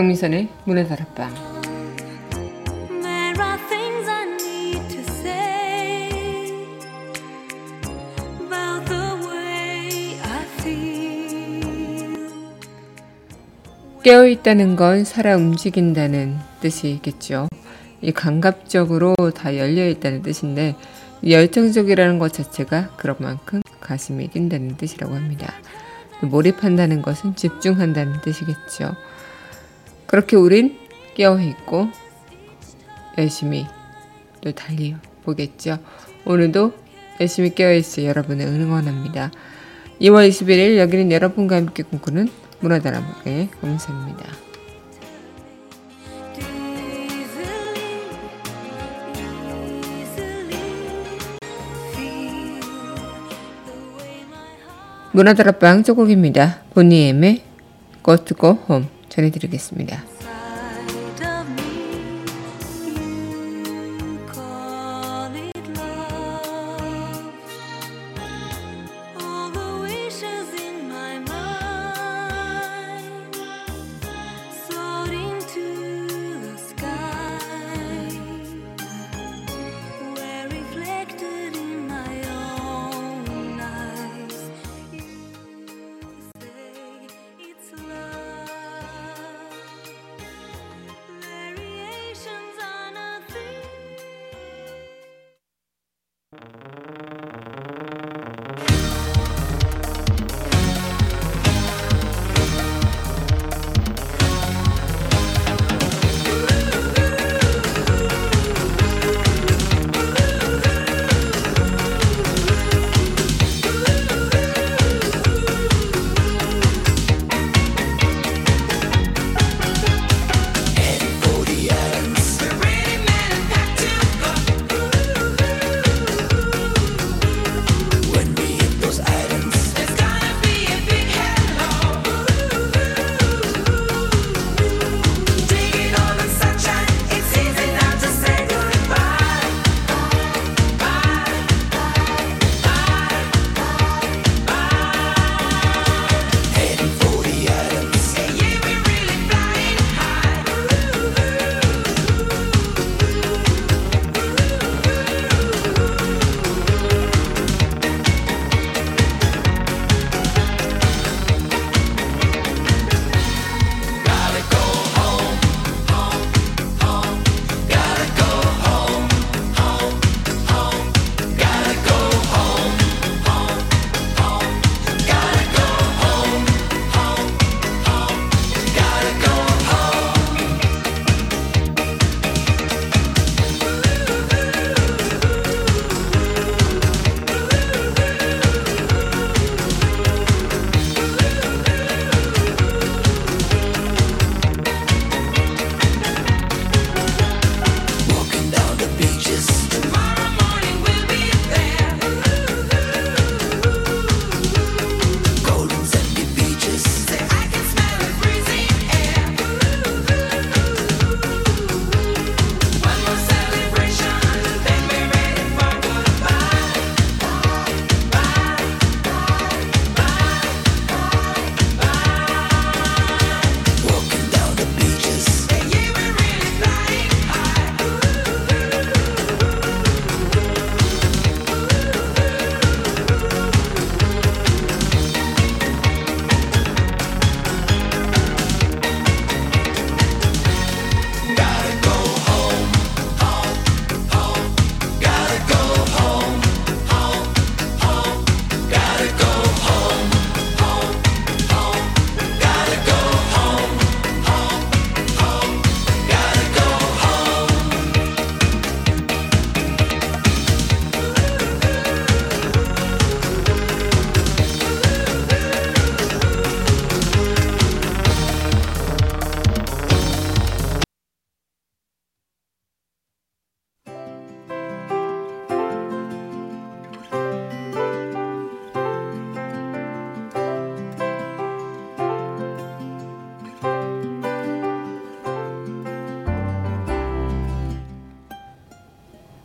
강민선의 문화 다락방 way I feel. 깨어 있다는 건 살아 움직인다는 뜻이겠죠. 이 감각적으로 다 열려 있다는 뜻인데 열정적이라는 것 자체가 그런 만큼 가슴이 뛴다는 뜻이라고 합니다. 몰입한다는 것은 집중한다는 뜻이겠죠. 그렇게 우린 깨어있고 열심히 또 달려보겠죠. 오늘도 열심히 깨어있어 여러분을 응원합니다. 2월 21일 여기는 여러분과 함께 꿈꾸는 문화다람의 검사입니다. 문화다락방 쪼곡입니다. 보니엠의 Go to Go Home 전해드리겠습니다.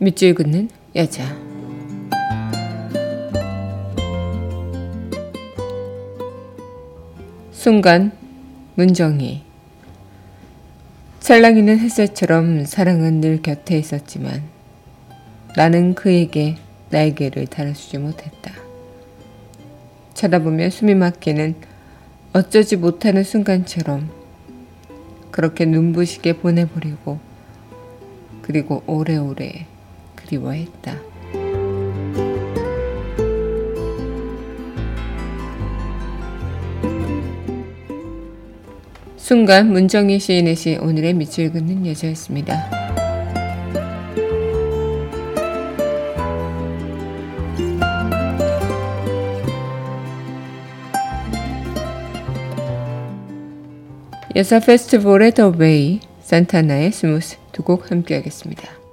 밑줄 긋는 여자. 순간 문정희 찰랑이는 햇살처럼 사랑은 늘 곁에 있었지만 나는 그에게 날개를 달아주지 못했다. 쳐다보며 숨이 막히는 어쩌지 못하는 순간처럼 그렇게 눈부시게 보내버리고 그리고 오래오래 그리워했다. 순간 문정희 시인의 시 오늘의 밑줄 긋는 여자였습니다. 여사 페스티벌의 더 웨이, 산타나의 스무스 두 곡 함께 하겠습니다.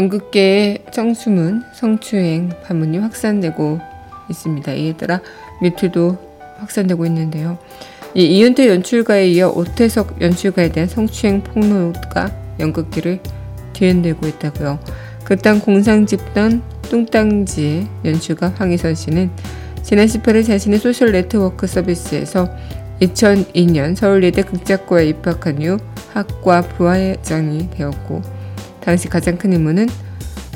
연극계의 성추문, 성추행 파문이 확산되고 있습니다. 이에 따라 미투도 확산되고 있는데요. 이 이윤택 연출가에 이어 오태석 연출가에 대한 성추행 폭로가 연극계를 뒤흔들고 있다고요. 극단 공상집단 뚱딴지의 연출가 황희선 씨는 지난 18일 자신의 소셜 네트워크 서비스에서 2002년 서울예대 극작과에 입학한 후 학과 부하회장이 되었고 당시 가장 큰 임무는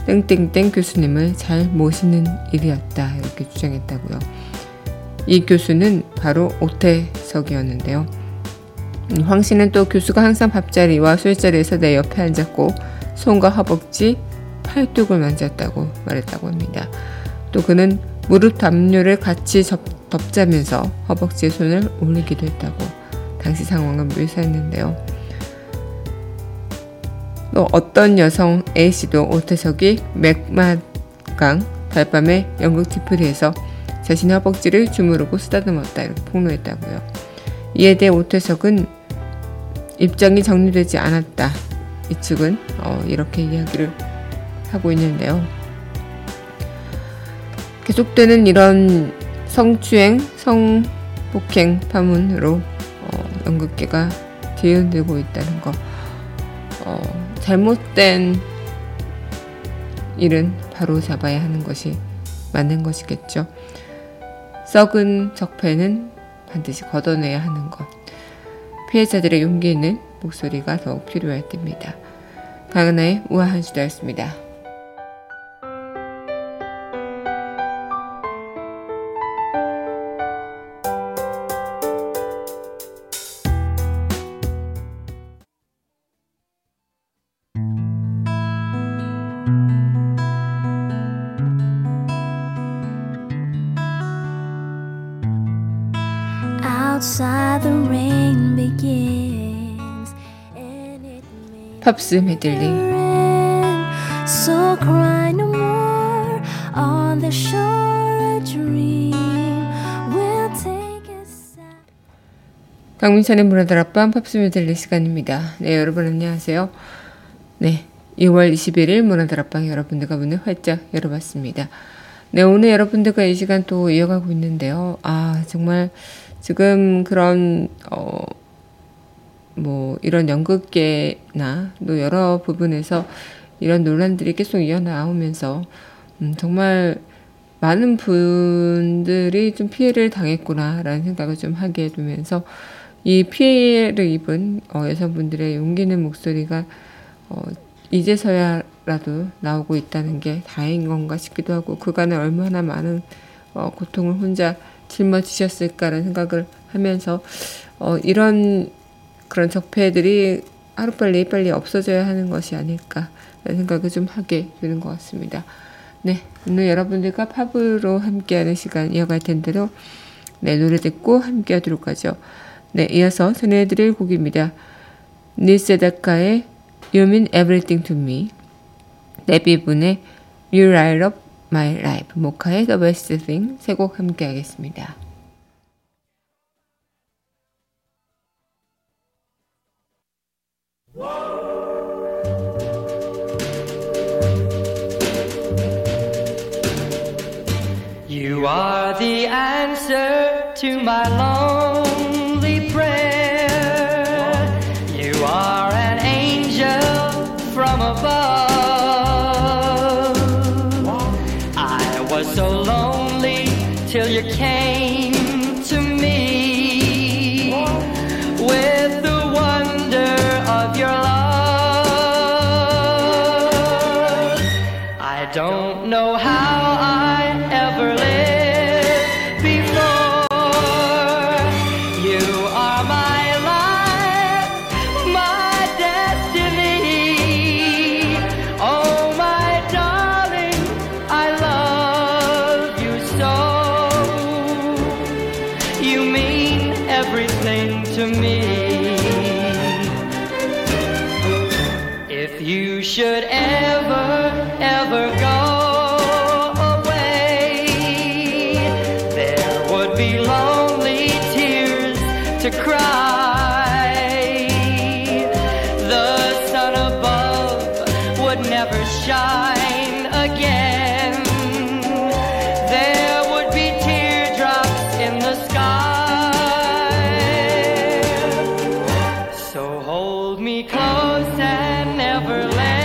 땡땡땡 교수님을 잘 모시는 일이었다 이렇게 주장했다고요. 이 교수는 바로 오태석이었는데요. 음, 황 씨는 또 교수가 항상 밥자리와 술자리에서 내 옆에 앉았고 손과 허벅지, 팔뚝을 만졌다고 말했다고 합니다. 또 그는 무릎 담요를 같이 접, 덮자면서 허벅지에 손을 올리기도 했다고 당시 상황을 묘사했는데요. 또 어떤 여성 A씨도 오태석이 맥마강 달밤에 연극 뒤풀이에서 자신의 허벅지를 주무르고 쓰다듬었다 이렇게 폭로했다고요. 이에 대해 오태석은 입장이 정리되지 않았다. 이 측은 어, 이렇게 이야기를 하고 있는데요. 계속되는 이런 성추행, 성폭행 파문으로 어, 연극계가 뒤흔들고 있다는 거. 어, 잘못된 일은 바로 잡아야 하는 것이 맞는 것이겠죠. 썩은 적폐는 반드시 걷어내야 하는 것. 피해자들의 용기 있는 목소리가 더욱 필요할 때입니다. 강은하의 우아한 수다였습니다. 팝스 메들리. So cry no more on the shore a dream will take us out. 강민선의 문화다락방 팝스 메들리 시간입니다. 네 여러분 안녕하세요. 네 2월 21일 문화다락방 여러분들과 문을 활짝 열어봤습니다. 네 오늘 여러분들과 이 시간 또 이어가고 있는데요. 아 정말 지금 그런 어 뭐 이런 연극계나 또 여러 부분에서 이런 논란들이 계속 이어나오면서 음, 정말 많은 분들이 좀 피해를 당했구나라는 생각을 좀 하게 되면서 이 피해를 입은 어, 여성분들의 용기 있는 목소리가 어, 이제서야라도 나오고 있다는 게 다행인 건가 싶기도 하고 그간에 얼마나 많은 어, 고통을 혼자 짊어지셨을까라는 생각을 하면서 어, 이런 그런 적폐들이 하루빨리 빨리 없어져야 하는 것이 아닐까라는 생각을 좀 하게 되는 것 같습니다. 네, 오늘 여러분들과 팝으로 함께하는 시간 이어갈 텐데요. 네, 노래 듣고 함께 하도록 하죠. 네, 이어서 전해드릴 곡입니다. 니세다카의 You Mean Everything to Me, 네비분의 You Light Up My Life, 모카의 The Best Thing 세 곡 함께 하겠습니다. You are the answer to my lonely prayer. You are an angel from above. I was so lonely till you came close and never let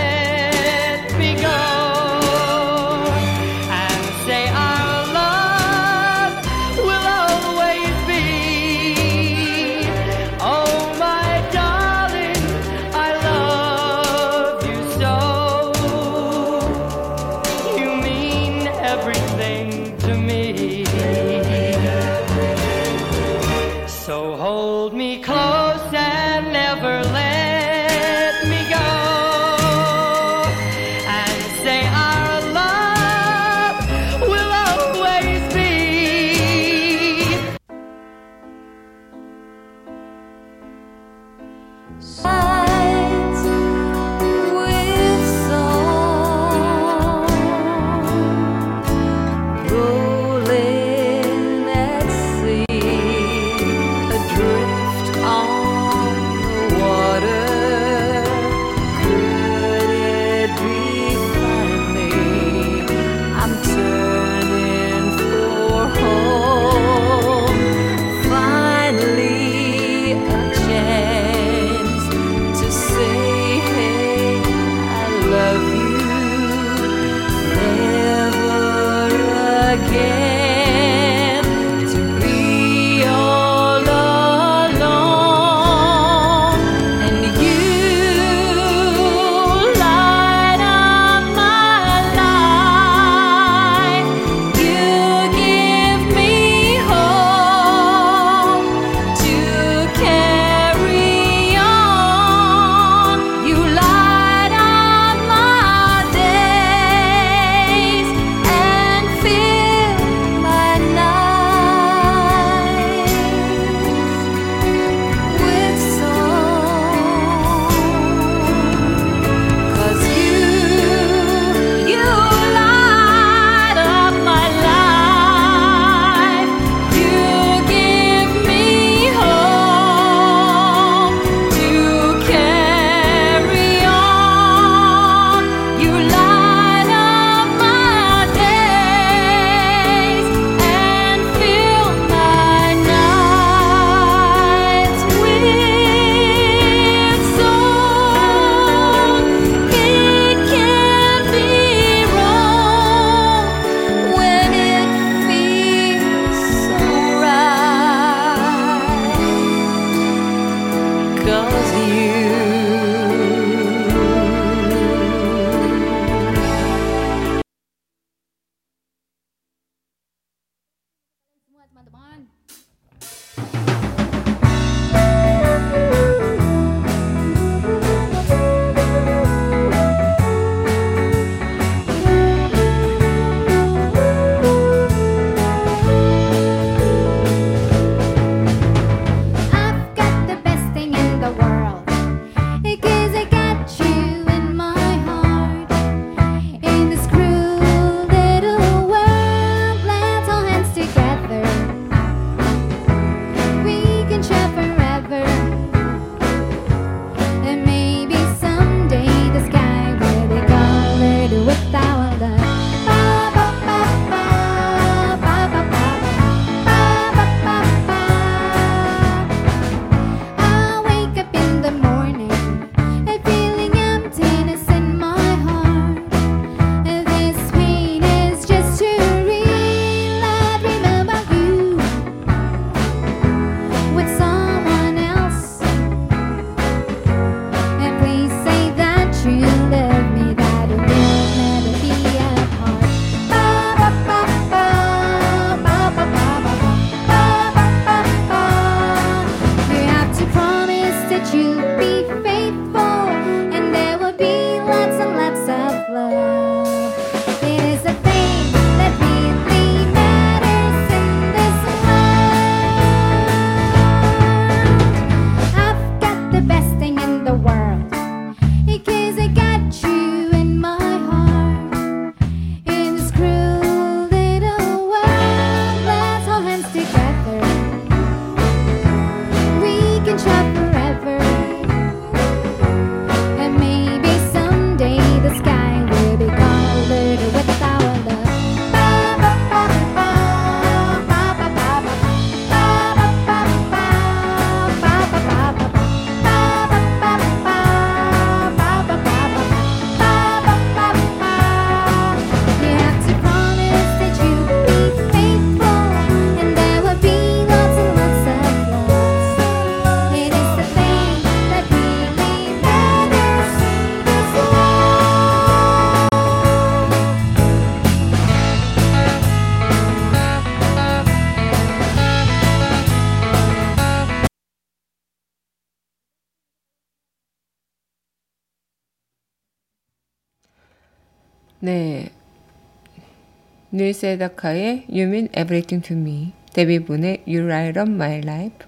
닐 세다카의 You Mean Everything to Me, 데뷔분의 You Light Up My Life,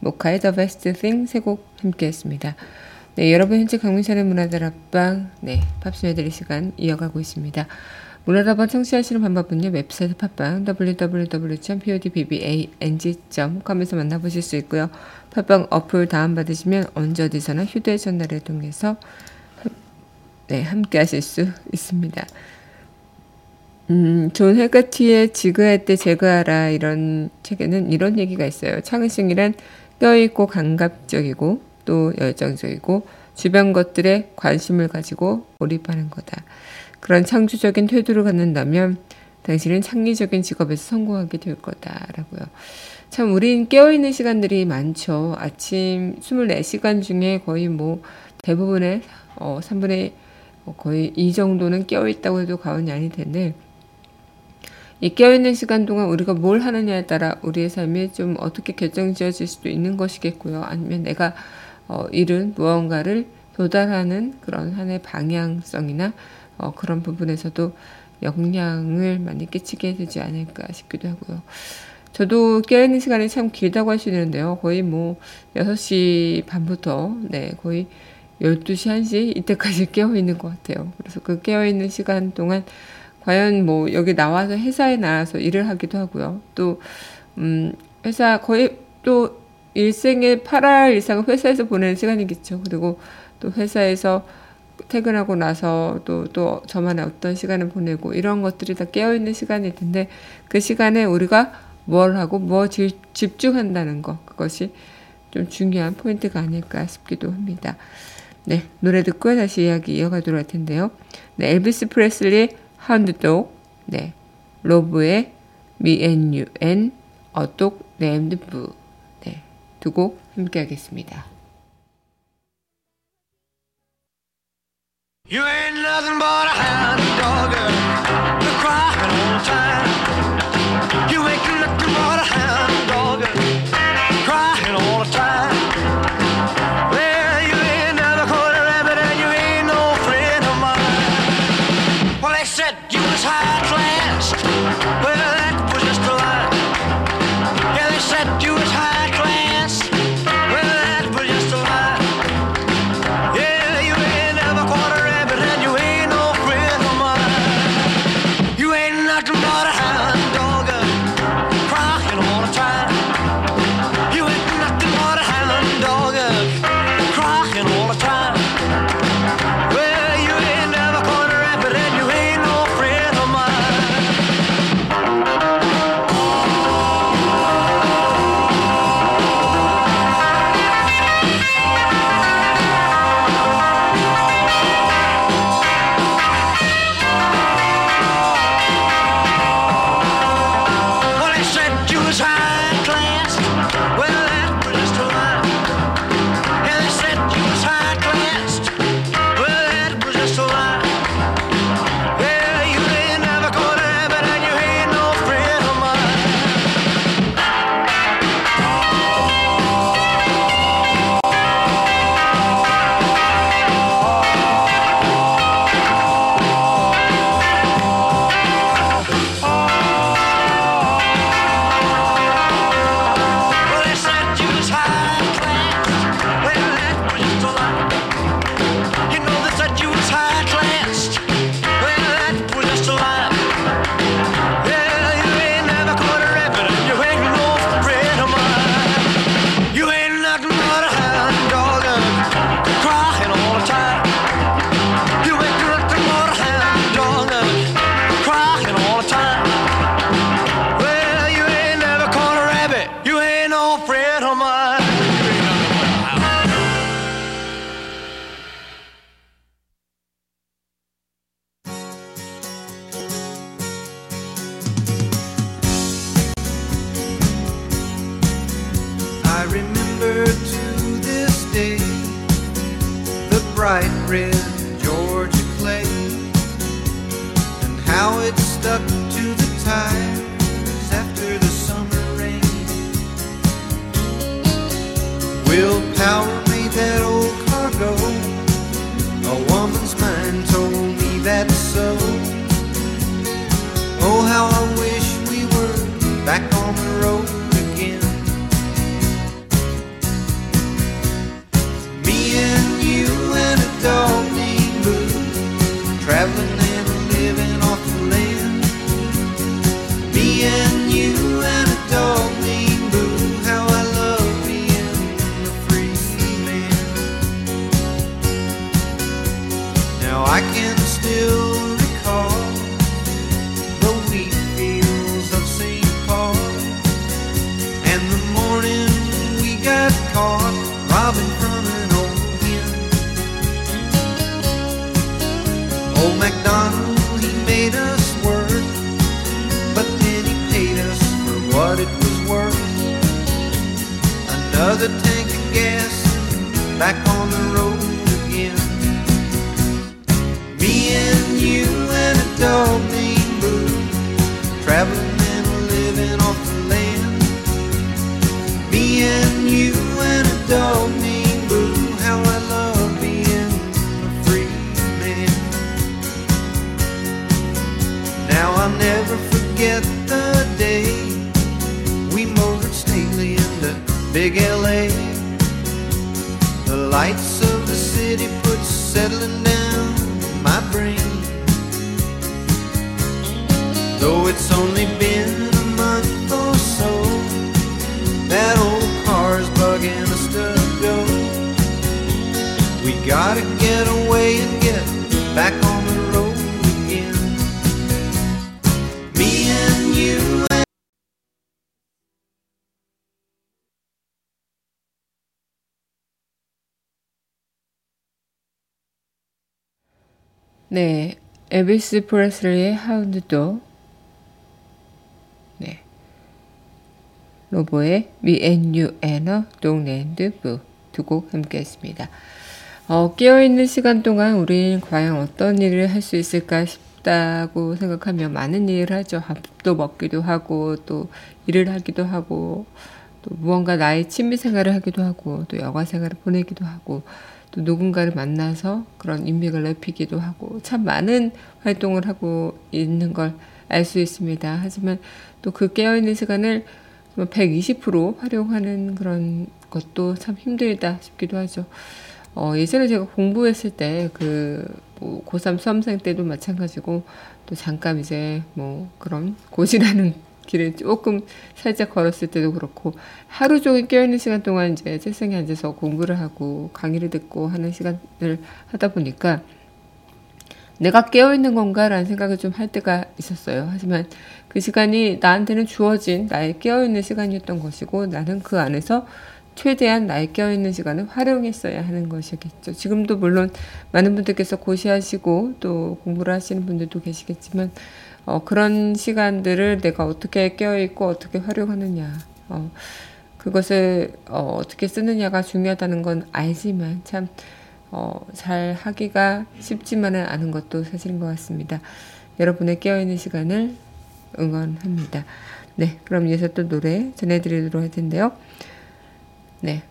모카의 The Best Thing 세 곡 함께했습니다. 네, 여러분 현재 강민선의 문화들 앞방 네, 메들리 시간 이어가고 있습니다. 문화다방 청취하시는 방법은요. 웹사이트 팟빵 www.podbbang.com에서 만나보실 수 있고요. 팟빵 어플 다운받으시면 언제 어디서나 휴대전화를 통해서 네, 함께 하실 수 있습니다. 음, 존 헤가티의 지그할 때 재그하라 이런 책에는 이런 얘기가 있어요. 창의성이란 깨어있고 감각적이고 또 열정적이고 주변 것들에 관심을 가지고 몰입하는 거다. 그런 창조적인 태도를 갖는다면 당신은 창의적인 직업에서 성공하게 될 거다라고요. 참 우린 깨어있는 시간들이 많죠. 아침 24시간 중에 거의 뭐 대부분의 어, 3분의 어, 거의 이 정도는 깨어있다고 해도 과언이 아닐 텐데 이 깨어있는 시간 동안 우리가 뭘 하느냐에 따라 우리의 삶이 좀 어떻게 결정지어질 수도 있는 것이겠고요. 아니면 내가 어, 이룬 무언가를 도달하는 그런 한의 방향성이나 어, 그런 부분에서도 영향을 많이 끼치게 되지 않을까 싶기도 하고요. 저도 깨어있는 시간이 참 길다고 있는데요. 거의 뭐 6시 반부터 네, 거의 12시, 1시 이때까지 깨어있는 것 같아요. 그래서 그 깨어있는 시간 동안 과연 뭐 여기 나와서 회사에 나와서 일을 하기도 하고요. 또, 음, 회사 거의 또 일생의 8할 이상을 회사에서 보내는 시간이겠죠. 그리고 또 회사에서 퇴근하고 나서 또, 또 저만의 어떤 시간을 보내고 이런 것들이 다 깨어있는 시간일 텐데 그 시간에 우리가 뭘 하고 뭐 질- 집중한다는 거 그것이 좀 중요한 포인트가 아닐까 싶기도 합니다. 네, 노래 듣고 다시 이야기 이어가도록 할 텐데요. 네, 엘비스 프레슬리 하운드독, 네, 로브의 A Dog Named Boo, 네, 두 곡 함께 하겠습니다. You ain't nothing but a hound dog, you're crying the time. I can 네, 에비스 프레슬리의 하운드도 네, 로보의 Me and You and a Dogland Boo 두곡 함께 했습니다. 어, 깨어있는 시간 동안 우린 과연 어떤 일을 할 수 있을까 싶다고 생각하며 많은 일을 하죠. 밥도 먹기도 하고 또 일을 하기도 하고 또 무언가 나의 취미 생활을 하기도 하고 또 여가 생활을 보내기도 하고 또 누군가를 만나서 그런 인맥을 넓히기도 하고 참 많은 활동을 하고 있는 걸 알 수 있습니다. 하지만 또 그 깨어있는 시간을 120% 활용하는 그런 것도 참 힘들다 싶기도 하죠. 어, 예전에 제가 공부했을 때, 그, 뭐, 고3 수험생 때도 마찬가지고, 또 잠깐 이제, 뭐, 그런 고시라는 길을 조금 살짝 걸었을 때도 그렇고, 하루 종일 깨어있는 시간 동안 이제 책상에 앉아서 공부를 하고, 강의를 듣고 하는 시간을 하다 보니까, 내가 깨어있는 건가라는 생각을 좀 할 때가 있었어요. 하지만 그 시간이 나한테는 주어진 나의 깨어있는 시간이었던 것이고, 나는 그 안에서 최대한 나의 깨어있는 시간을 활용했어야 하는 것이겠죠. 지금도 물론 많은 분들께서 고시하시고 또 공부를 하시는 분들도 계시겠지만 어, 그런 시간들을 내가 어떻게 깨어있고 어떻게 활용하느냐 어, 그것을 어, 어떻게 쓰느냐가 중요하다는 건 알지만 참 어, 잘 하기가 쉽지만은 않은 것도 사실인 것 같습니다. 여러분의 깨어있는 시간을 응원합니다. 네, 그럼 이어서 또 노래 전해드리도록 할 텐데요. 네.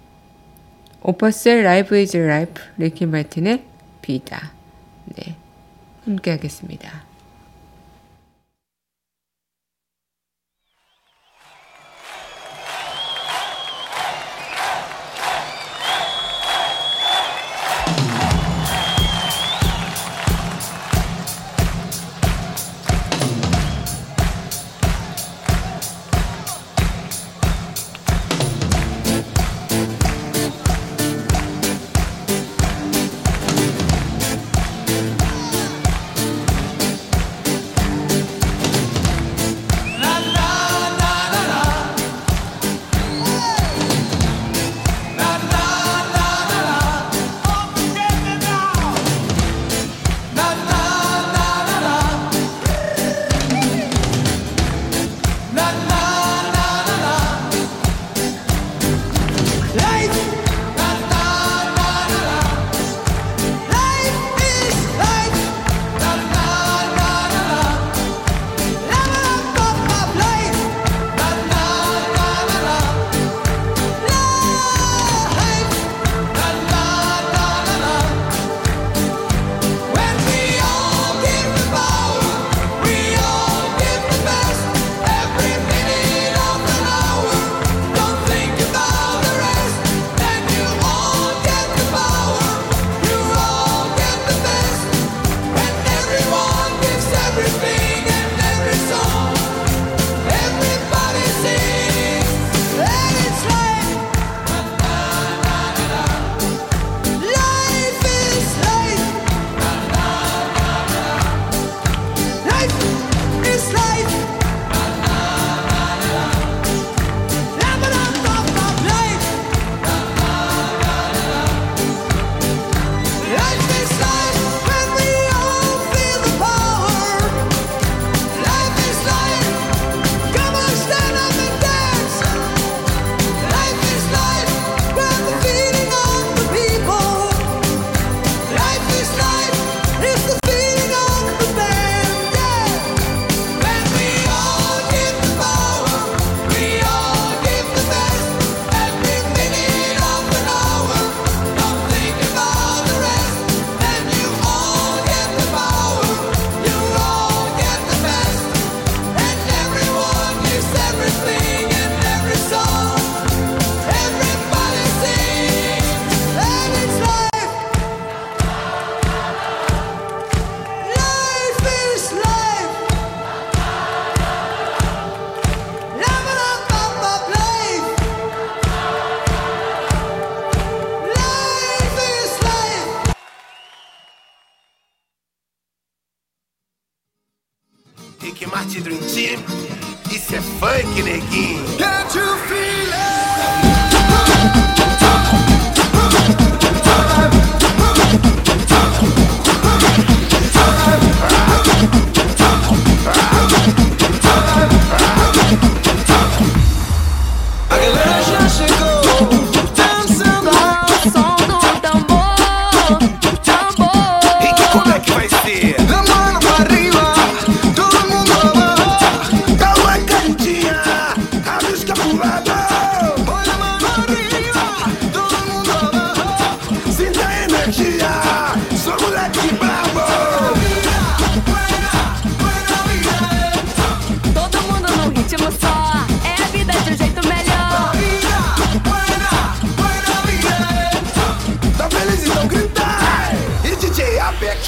Opus의 Live Is Life 리키 마틴의 Vida. 네. 함께 하겠습니다.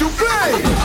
you play.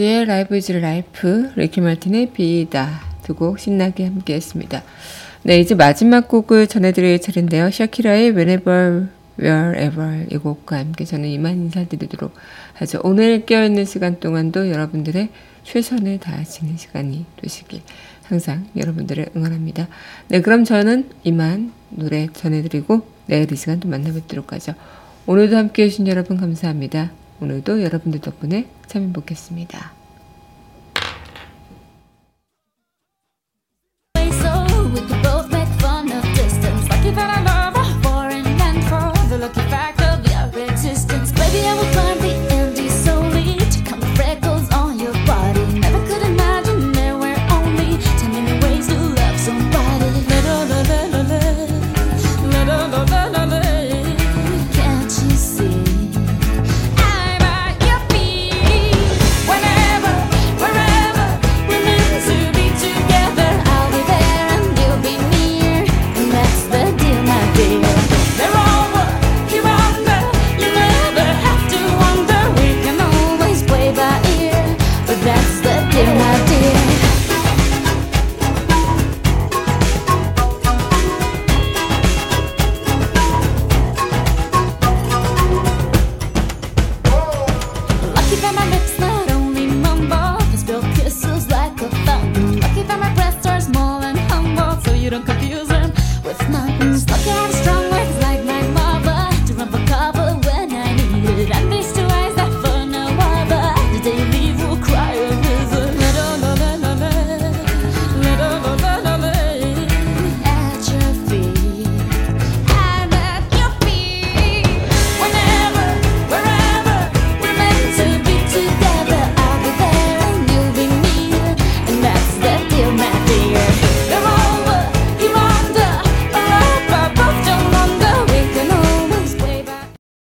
의 Live Is Life 리키 마틴의 Vida 두 곡 신나게 함께 했습니다. 네 이제 마지막 곡을 전해드릴 차례인데요. 샤키라의 Whenever Wherever 이 곡과 함께 저는 이만 인사드리도록 하죠. 오늘 깨어있는 시간 동안도 여러분들의 최선을 다하시는 시간이 되시길 항상 여러분들을 응원합니다. 네 그럼 저는 이만 노래 전해드리고 내일 이 시간 또 만나뵙도록 하죠. 오늘도 함께 해주신 여러분 감사합니다. 오늘도 여러분들 덕분에 참 행복했습니다.